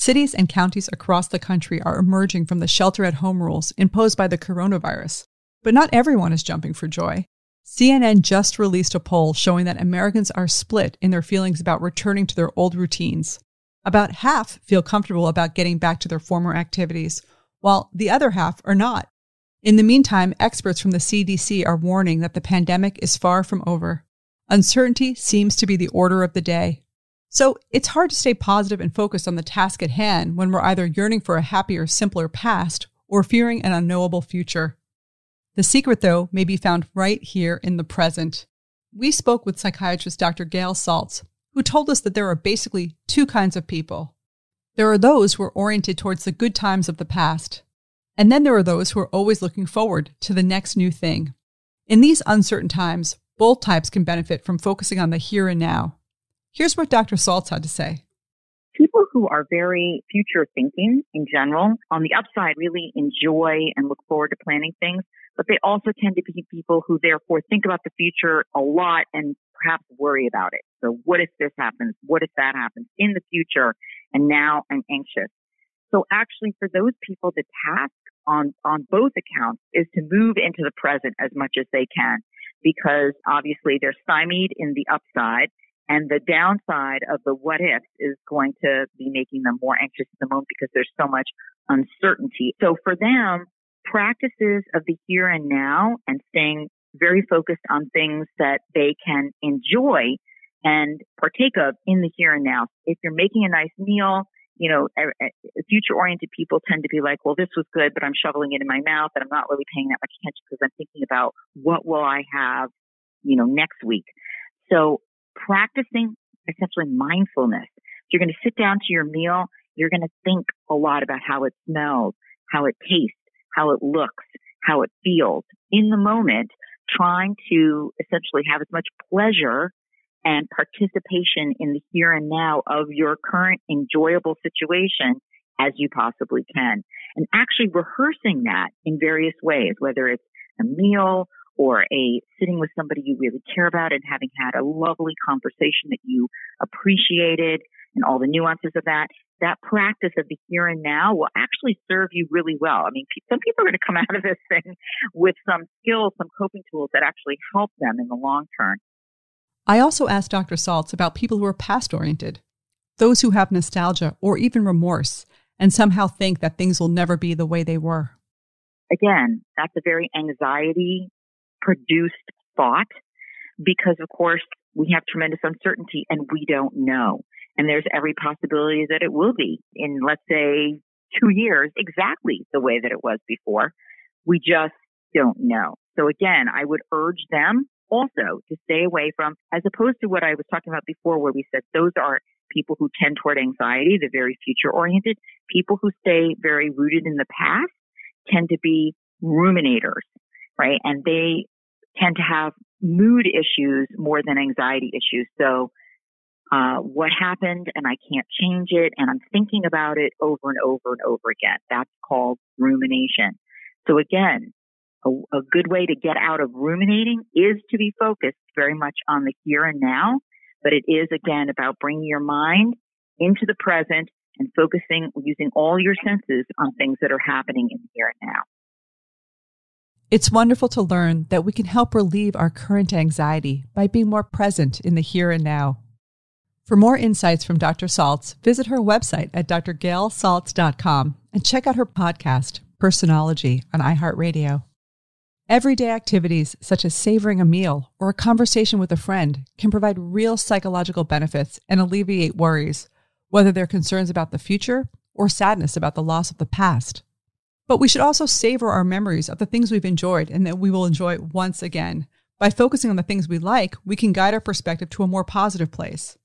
Cities and counties across the country are emerging from the shelter at home rules imposed by the coronavirus. But not everyone is jumping for joy. CNN just released a poll showing that Americans are split in their feelings about returning to their old routines. About half feel comfortable about getting back to their former activities, while the other half are not. In the meantime, experts from the CDC are warning that the pandemic is far from over. Uncertainty seems to be the order of the day. So it's hard to stay positive and focused on the task at hand when we're either yearning for a happier, simpler past or fearing an unknowable future. The secret, though, may be found right here in the present. We spoke with psychiatrist Dr. Gail Saltz, who told us that there are basically two kinds of people. There are those who are oriented towards the good times of the past, and then there are those who are always looking forward to the next new thing. In these uncertain times, both types can benefit from focusing on the here and now. Here's what Dr. Saltz had to say. People who are very future thinking in general, on the upside, really enjoy and look forward to planning things, but they also tend to be people who therefore think about the future a lot and perhaps worry about it. So what if this happens? What if that happens in the future? And now I'm anxious. So actually for those people, the task on, on both accounts is to move into the present as much as they can because obviously they're stymied in the upside and the downside of the what if is going to be making them more anxious at the moment because there's so much uncertainty. So for them, practices of the here and now and staying very focused on things that they can enjoy and partake of in the here and now. If you're making a nice meal, you know, future oriented people tend to be like, well, this was good, but I'm shoveling it in my mouth and I'm not really paying that much attention because I'm thinking about what will I have, you know, next week. So practicing essentially mindfulness. You're going to sit down to your meal. You're going to think a lot about how it smells, how it tastes, how it looks, how it feels in the moment, trying to essentially have as much pleasure and participation in the here and now of your current enjoyable situation as you possibly can. And actually rehearsing that in various ways, whether it's a meal or a sitting with somebody you really care about and having had a lovely conversation that you appreciated and all the nuances of that, that practice of the here and now will actually serve you really well. I mean, some people are going to come out of this thing with some skills, some coping tools that actually help them in the long term. I also asked Dr. Saltz about people who are past oriented, those who have nostalgia or even remorse and somehow think that things will never be the way they were. Again, that's a very anxiety produced thought because of course we have tremendous uncertainty and we don't know. And there's every possibility that it will be in, let's say, two years exactly the way that it was before. We just don't know. So again, I would urge them also to stay away from, as opposed to what I was talking about before, where we said those are people who tend toward anxiety, the very future oriented. People who stay very rooted in the past tend to be ruminators right? And they tend to have mood issues more than anxiety issues. So, uh, what happened and I can't change it and I'm thinking about it over and over and over again. That's called rumination. So again, a, a good way to get out of ruminating is to be focused very much on the here and now, but it is again about bringing your mind into the present and focusing using all your senses on things that are happening in the here and now. It's wonderful to learn that we can help relieve our current anxiety by being more present in the here and now. For more insights from Dr. Saltz, visit her website at drgailsaltz.com and check out her podcast, Personology, on iHeartRadio. Everyday activities such as savoring a meal or a conversation with a friend can provide real psychological benefits and alleviate worries, whether they're concerns about the future or sadness about the loss of the past. But we should also savor our memories of the things we've enjoyed and that we will enjoy once again. By focusing on the things we like, we can guide our perspective to a more positive place.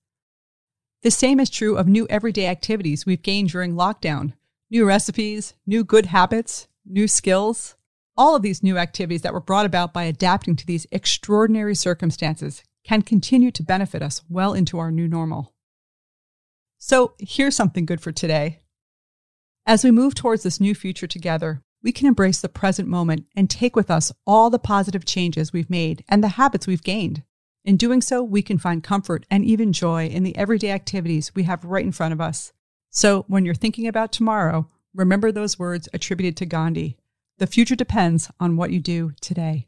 The same is true of new everyday activities we've gained during lockdown new recipes, new good habits, new skills. All of these new activities that were brought about by adapting to these extraordinary circumstances can continue to benefit us well into our new normal. So, here's something good for today. As we move towards this new future together, we can embrace the present moment and take with us all the positive changes we've made and the habits we've gained. In doing so, we can find comfort and even joy in the everyday activities we have right in front of us. So when you're thinking about tomorrow, remember those words attributed to Gandhi The future depends on what you do today.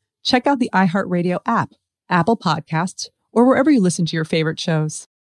check out the iHeartRadio app, Apple Podcasts, or wherever you listen to your favorite shows.